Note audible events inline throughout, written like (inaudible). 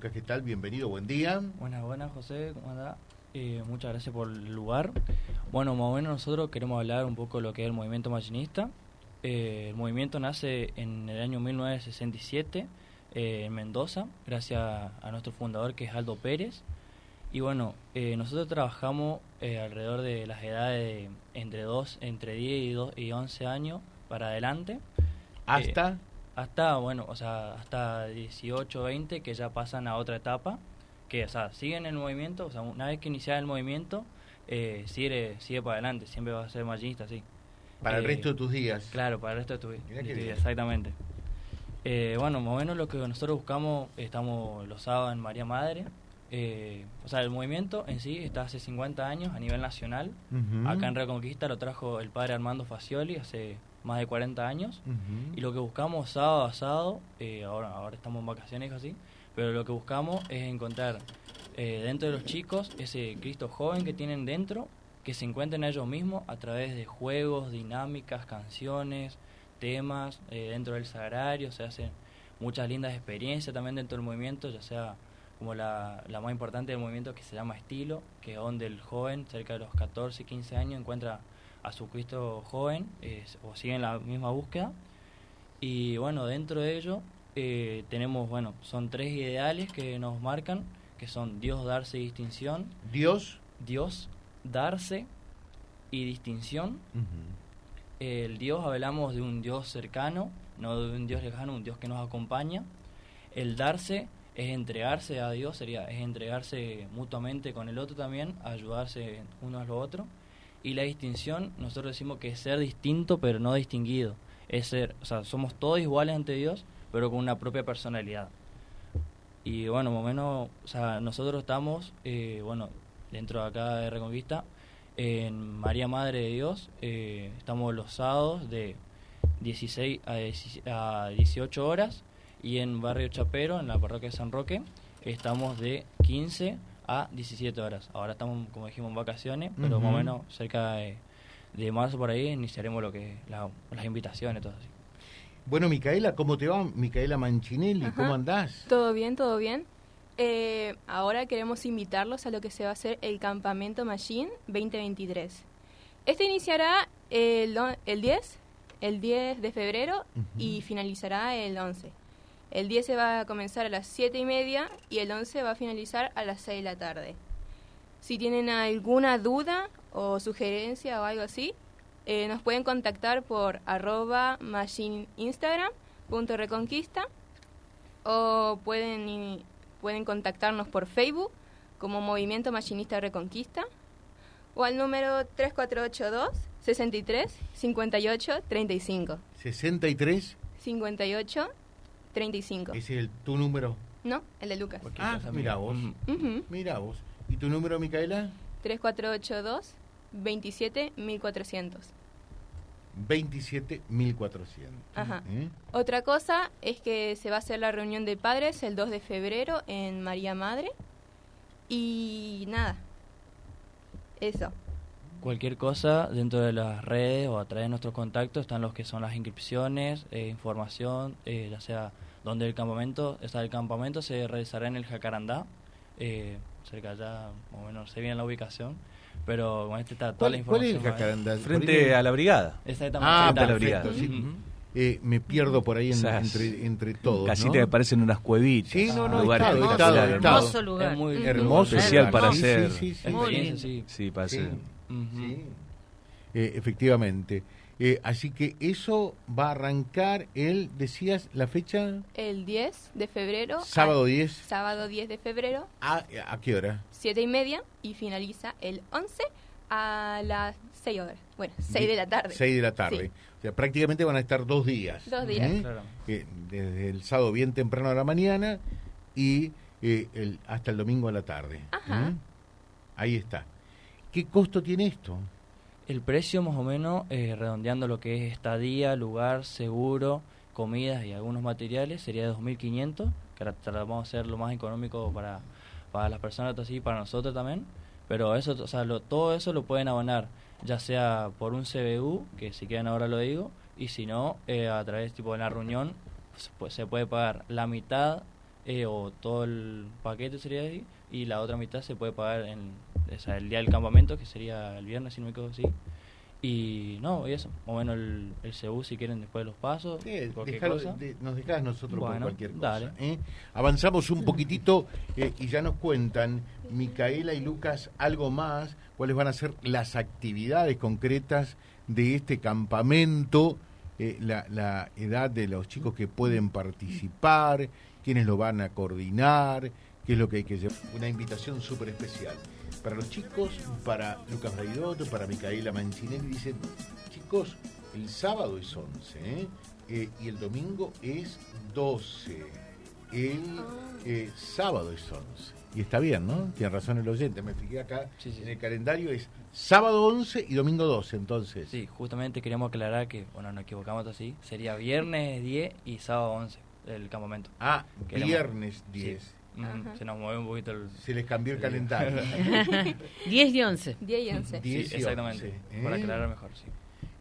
Lucas, ¿qué tal? Bienvenido, buen día. Buenas, buenas, José, ¿cómo anda? Eh, muchas gracias por el lugar. Bueno, más o menos nosotros queremos hablar un poco de lo que es el movimiento machinista. Eh, el movimiento nace en el año 1967 eh, en Mendoza, gracias a nuestro fundador que es Aldo Pérez. Y bueno, nosotros trabajamos alrededor de las edades de entre, dos, entre 10 y, 2, y 11 años para adelante. ¿Hasta? Hasta, bueno, o sea, hasta 18, 20 que ya pasan a otra etapa que, o sea, siguen el movimiento, o sea, una vez que inicia el movimiento, eh, sigue, sigue para adelante, siempre va a ser machinista, sí. Para el eh, resto de tus días. Claro, para el resto de tu, vida, exactamente. Eh, bueno, más o menos lo que nosotros buscamos, estamos los sábados en María Madre. O sea, el movimiento en sí está hace 50 años a nivel nacional. Acá en Reconquista lo trajo el padre Armando Facioli hace más de 40 años. Y lo que buscamos sábado a sábado, ahora, ahora estamos en vacaciones así, pero lo que buscamos es encontrar eh, dentro de los chicos ese Cristo joven que tienen dentro, que se encuentren ellos mismos a través de juegos, dinámicas, canciones, temas, eh, dentro del sagrario, se hacen muchas lindas experiencias también dentro del movimiento, ya sea como la, la más importante del movimiento que se llama estilo, que es donde el joven, cerca de los 14, 15 años, encuentra a su Cristo joven o sigue en la misma búsqueda. Y bueno, dentro de ello eh, tenemos, bueno, son tres ideales que nos marcan, que son Dios, darse y distinción. Dios. Dios, darse y distinción. El Dios, hablamos de un Dios cercano, no de un Dios lejano, un Dios que nos acompaña. El darse es entregarse a Dios, sería es entregarse mutuamente con el otro también, ayudarse uno a lo otro. Y la distinción, nosotros decimos que es ser distinto pero no distinguido. Es ser, o sea, somos todos iguales ante Dios, pero con una propia personalidad. Y bueno, más menos, o sea, nosotros estamos, eh, bueno, dentro de acá de Reconquista, en María Madre de Dios, eh, estamos los sábados de 16 a 18 horas y en Barrio Chapero, en la parroquia de San Roque, estamos de 15 a 17 horas. Ahora estamos, como dijimos, en vacaciones, pero más o menos cerca de, marzo por ahí iniciaremos lo que las invitaciones, todo así. Bueno, Micaela, ¿cómo te va? Micaela Manchinelli, ¿cómo andás? Todo bien, todo bien. Eh, ahora queremos invitarlos a lo que se va a hacer el Campamento Machine 2023. Este iniciará el, el 10, el 10 de febrero y finalizará el 11. El 10 se va a comenzar a las 7 y media y el 11 va a finalizar a las 6 de la tarde. Si tienen alguna duda o sugerencia o algo así, eh, nos pueden contactar por arroba machine Instagram punto reconquista o pueden, pueden contactarnos por Facebook como Movimiento Machinista Reconquista o al número 3482 63 58 35. 63 58 35. ¿Ese es el, tu número? No, el de Lucas. Ah, mira vos. Mira vos. ¿Y tu número, Micaela? 3482 27400. 27.400. Ajá. ¿Eh? Otra cosa es que se va a hacer la reunión de padres el 2 de febrero en María Madre. Y nada, eso. Cualquier cosa dentro de las redes o a través de nuestros contactos están los que son las inscripciones, eh, información, eh, ya sea donde el campamento, está el campamento se realizará en el Jacarandá, cerca allá, más o menos se viene la ubicación pero con este está toda la información. Frente a la brigada. Exactamente. Ah, frente a la brigada. Eh, me pierdo por ahí entre, entre todos. Casi te parecen unas cuevitas. Sí, no, no, lugares estado, hermoso lugar. Es muy hermoso. Especial para hacer. Sí, sí, sí. Sí, para hacer. Eh, efectivamente. Eh, así que eso va a arrancar el, decías, la fecha. El 10 de febrero. Sábado 10. Sábado 10 de febrero. ¿A, a qué hora? Siete y media y finaliza el 11 a las 6 horas. Bueno, 6 de la tarde. 6 de la tarde. O sea, prácticamente van a estar dos días. Dos días. ¿eh? desde el sábado bien temprano a la mañana y eh, el, hasta el domingo a la tarde. Ajá. Ahí está. ¿Qué costo tiene esto? El precio más o menos, eh, redondeando lo que es estadía, lugar, seguro, comidas y algunos materiales, sería de 2.500, que tratamos de hacer lo más económico para, para las personas así para nosotros también. Pero eso, o sea, todo eso lo pueden abonar, ya sea por un CBU, que si quieren ahora lo digo, y si no, eh, a través tipo de la reunión, se puede pagar la mitad eh, o todo el paquete sería así, y la otra mitad se puede pagar en el día del campamento, que sería el viernes, si no me equivoco, sí. Y no, y eso, o bueno el, el CEU si quieren después de los pasos. Sí, nos dejás nosotros por cualquier cosa. ¿eh? Avanzamos un poquitito eh, y ya nos cuentan, Micaela y Lucas, algo más, cuáles van a ser las actividades concretas de este campamento, eh, la, la edad de los chicos que pueden participar, quiénes lo van a coordinar, qué es lo que hay que llevar. Una invitación súper especial para los chicos, para Lucas Braidotto, para Micaela Mancinelli. Dicen, chicos, el sábado es 11 ¿eh? Eh, y el domingo es 12. El ah. eh, sábado es 11. Y está bien, ¿no? Tiene razón el oyente. Me fijé acá en el calendario, es sábado 11 y domingo 12, entonces. Sí, justamente queríamos aclarar que, bueno, nos equivocamos así. Sería viernes 10 y sábado 11 el campamento. Ah, viernes 10. Se nos mueve un poquito el... Se les cambió el calendario. (laughs) (laughs) 10 y 11. 10 y 11. Sí, exactamente. Para ¿eh? aclarar mejor, sí.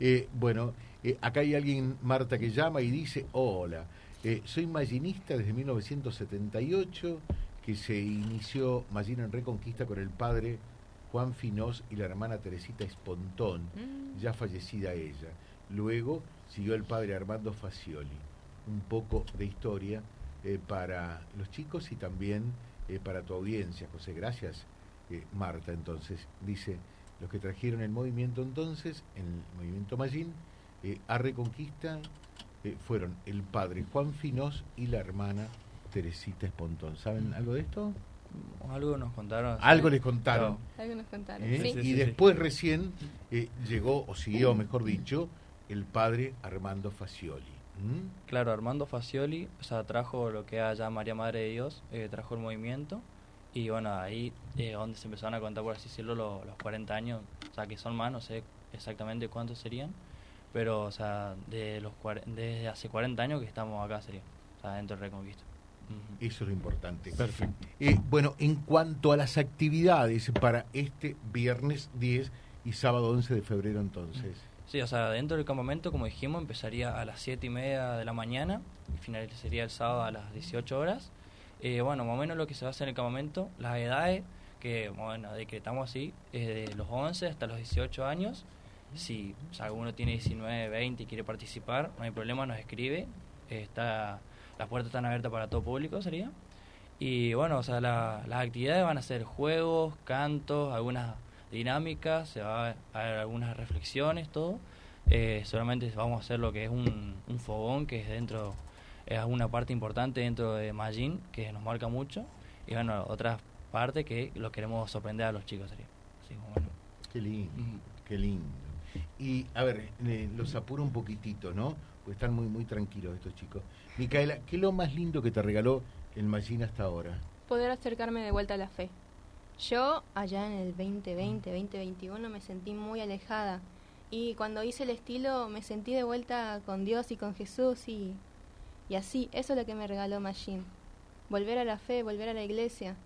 Eh, bueno, eh, acá hay alguien, Marta, que llama y dice, hola, soy mallinista desde 1978, que se inició Mallina en Reconquista con el padre Juan Finós y la hermana Teresita Espontón, mm. ya fallecida ella. Luego siguió el padre Armando Facioli. Un poco de historia eh, para los chicos y también eh, para tu audiencia, José. Gracias, eh, Marta. Entonces, dice, los que trajeron el movimiento entonces, el movimiento Mallín, a Reconquista fueron el padre Juan Finós y la hermana Teresita Espontón. ¿Saben algo de esto? Algo nos contaron. Algo les contaron. Algo nos contaron. y después recién llegó, o siguió, mejor dicho, el padre Armando Facioli. Mm. Claro, Armando Facioli, o sea, trajo lo que allá María Madre de Dios, eh, trajo el movimiento y bueno, ahí eh, donde se empezaron a contar, por así decirlo, los, 40 años, o sea, que son más, no sé exactamente cuántos serían, pero, o sea, de los desde hace 40 años que estamos acá sería, o sea, dentro del Reconquista. Eso es lo importante. Perfecto. Eh, bueno, en cuanto a las actividades para este viernes 10 y sábado 11 de febrero entonces. Sí, o sea, dentro del campamento, como dijimos, empezaría a las 7 y media de la mañana y finalizaría el sábado a las 18 horas. Eh, bueno, más o menos lo que se va en el campamento, las edades, que bueno, decretamos así, es de los 11 hasta los 18 años. Si alguno tiene 19, 20 y quiere participar, no hay problema, nos escribe. está Las puertas están abiertas para todo público, sería. Y bueno, o sea, las actividades van a ser juegos, cantos, algunas dinámica, se va a ver algunas reflexiones, todo. Eh, solamente vamos a hacer lo que es un, un fogón, que es dentro, es una parte importante dentro de Majin, que nos marca mucho. Y bueno, otra parte que lo queremos sorprender a los chicos sería. Qué lindo, qué lindo. Y a ver, los apuro un poquitito, ¿no? Porque están muy, muy tranquilos estos chicos. Micaela, ¿qué es lo más lindo que te regaló el Majin hasta ahora? Poder acercarme de vuelta a la fe. Yo allá en el 2020, 2021 me sentí muy alejada y cuando hice el estilo me sentí de vuelta con Dios y con Jesús y, y así, eso es lo que me regaló Machine. Volver a la fe, volver a la iglesia.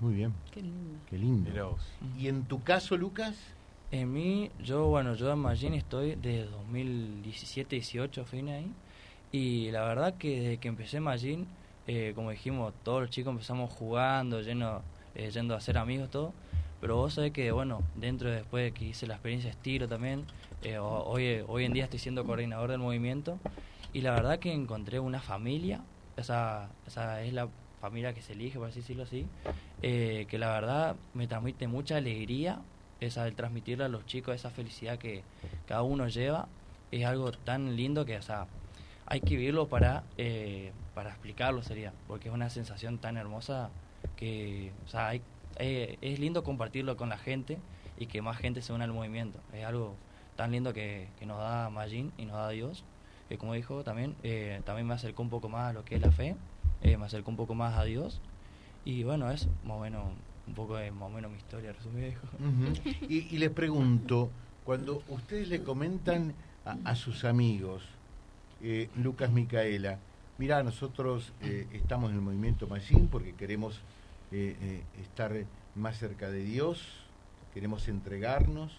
Muy bien. Qué lindo. Qué lindo. ¿Y en tu caso, Lucas? En mí, yo, bueno, yo en Machine estoy desde 2017-18, fin ahí. Y la verdad que desde que empecé Machine eh, como dijimos, todos los chicos empezamos jugando, lleno, eh, yendo a hacer amigos, todo. Pero vos sabés que, bueno, dentro de después de que hice la experiencia estilo también, eh, hoy, hoy en día estoy siendo coordinador del movimiento y la verdad que encontré una familia, esa, esa es la familia que se elige, por así decirlo así, que la verdad me transmite mucha alegría, esa de transmitirle a los chicos esa felicidad que cada uno lleva, es algo tan lindo que, o sea, hay que vivirlo para, eh, para explicarlo sería, porque es una sensación tan hermosa que, o sea, eh, es lindo compartirlo con la gente y que más gente se una al movimiento. Es algo tan lindo que, que nos da Majin y nos da Dios, que como dijo también, eh, también me acercó un poco más a lo que es la fe, me acercó un poco más a Dios. Y bueno, es más o menos, un poco de más o menos mi historia resumida. y, y, les pregunto, cuando ustedes le comentan a, a sus amigos, eh, Lucas Micaela, mira, nosotros eh, estamos en el movimiento Machine porque queremos eh, estar más cerca de Dios, queremos entregarnos,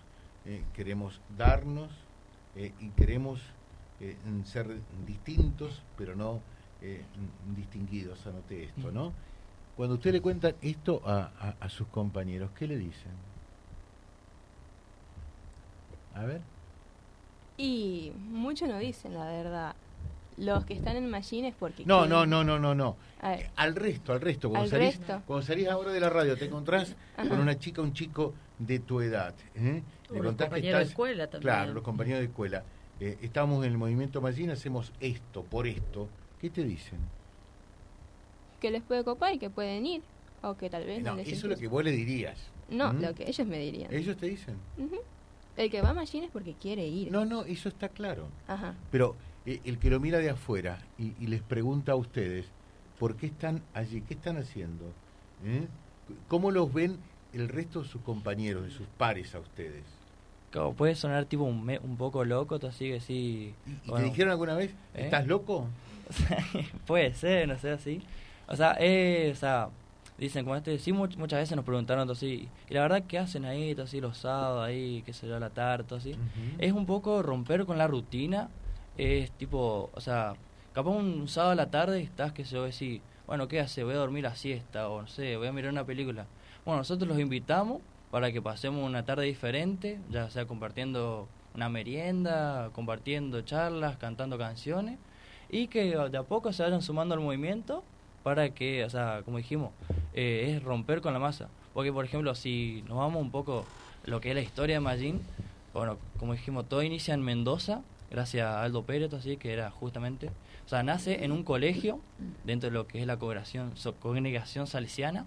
queremos darnos y queremos ser distintos, pero no distinguidos, anoté esto, ¿no? Cuando usted le cuenta esto a, a, sus compañeros, ¿qué le dicen? A ver. Y mucho no dicen, la verdad. Los que están en Machine es porque. No, no, no, no, no, no. Al resto, al resto. Cuando, salís, cuando salís ahora de la radio, te encontrás con una chica, un chico de tu edad. ¿eh? los compañeros de escuela también. Claro, los compañeros de escuela. Eh, estamos en el movimiento Machine, hacemos esto, por esto. ¿Qué te dicen? Que les puede copar y que pueden ir. O que tal vez no, Eso es lo que vos le dirías. No, ¿Mm? lo que ellos me dirían. ¿Ellos te dicen? El que va a Machine es porque quiere ir. No, no, eso está claro. Ajá. Pero eh, el que lo mira de afuera y, les pregunta a ustedes, ¿por qué están allí? ¿Qué están haciendo? ¿Eh? ¿Cómo los ven el resto de sus compañeros, de sus pares a ustedes? Como puede sonar tipo un, un poco loco, así que sí. ¿Y, te dijeron alguna vez, ¿Eh? estás loco? (laughs) puede ser, no sé, así. O sea, eh, o sea, dicen como este, sí, muchas veces nos preguntaron así, y la verdad, ¿qué hacen ahí, así, los sábados, ahí, qué se yo, la tarta, así? Es un poco romper con la rutina es tipo, o sea, capaz un sábado a la tarde estás, que se a decir, bueno, ¿qué hace? Voy a dormir la siesta, o no sé, voy a mirar una película. Bueno, nosotros los invitamos para que pasemos una tarde diferente, ya sea compartiendo una merienda, compartiendo charlas, cantando canciones, y que de a poco se vayan sumando al movimiento para que, o sea, como dijimos, eh, es romper con la masa. Porque, por ejemplo, si nos vamos un poco lo que es la historia de Magín, bueno, como dijimos, todo inicia en Mendoza, gracias a Aldo Pérez, así que era justamente, o sea, nace en un colegio, dentro de lo que es la congregación, congregación salesiana,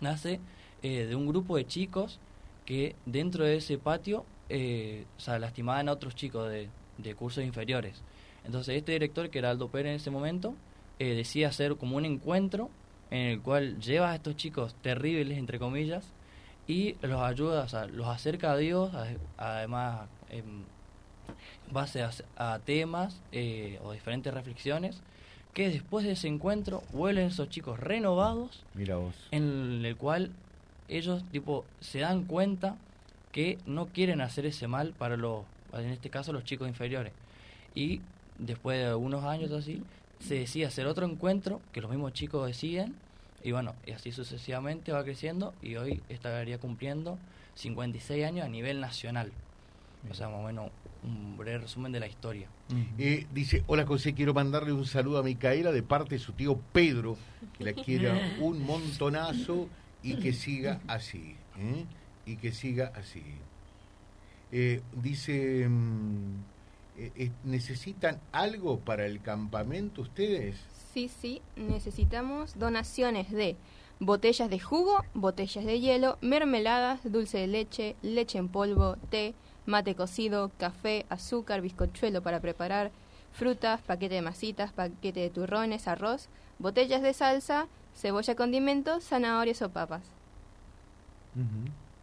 nace eh, de un grupo de chicos que dentro de ese patio, eh, o sea, lastimaban a otros chicos de, de, cursos inferiores. Entonces este director, que era Aldo Pérez en ese momento, eh, decide hacer como un encuentro en el cual lleva a estos chicos terribles, entre comillas, y los ayuda, o sea, los acerca a Dios, además em, base a, temas eh, o diferentes reflexiones que después de ese encuentro vuelven esos chicos renovados Mira vos. en el cual ellos tipo se dan cuenta que no quieren hacer ese mal para los en este caso los chicos inferiores y después de unos años así se decide hacer otro encuentro que los mismos chicos deciden y bueno y así sucesivamente va creciendo y hoy estaría cumpliendo 56 años a nivel nacional o sea más o menos un breve resumen de la historia. Eh, dice, hola José, quiero mandarle un saludo a Micaela de parte de su tío Pedro, que la quiere (laughs) un montonazo y que siga así. ¿eh? Y que siga así. Eh, dice, mm, ¿necesitan algo para el campamento ustedes? Sí, sí, necesitamos donaciones de botellas de jugo, botellas de hielo, mermeladas, dulce de leche, leche en polvo, té, mate cocido, café, azúcar, bizcochuelo para preparar, frutas, paquete de masitas, paquete de turrones, arroz, botellas de salsa, cebolla, condimentos, zanahorias o papas.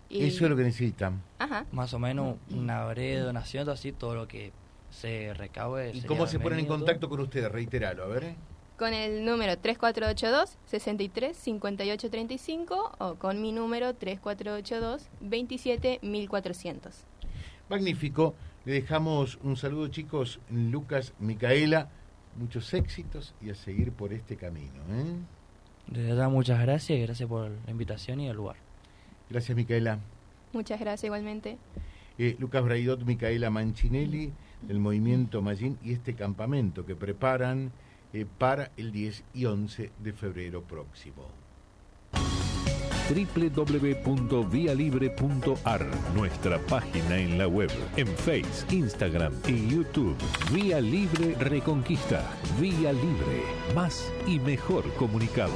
Eso es lo que necesitan. Ajá. Más o menos una breve donación, así todo lo que se recabe. ¿Y cómo se ponen en contacto con ustedes? Reiteralo, a ver. Con el número 3482 63 58 35 o con mi número 3482 27 1400. Magnífico. Le dejamos un saludo, chicos. Lucas, Micaela, muchos éxitos y a seguir por este camino. ¿eh? De verdad, muchas gracias y gracias por la invitación y el lugar. Gracias, Micaela. Muchas gracias, igualmente. Eh, Lucas Braidot, Micaela Manchinelli, del movimiento Magín y este campamento que preparan eh, para el 10 y 11 de febrero próximo www.vialibre.ar, nuestra página en la web, en Face, Instagram y YouTube. Vía Libre Reconquista. Vía Libre. Más y mejor comunicados.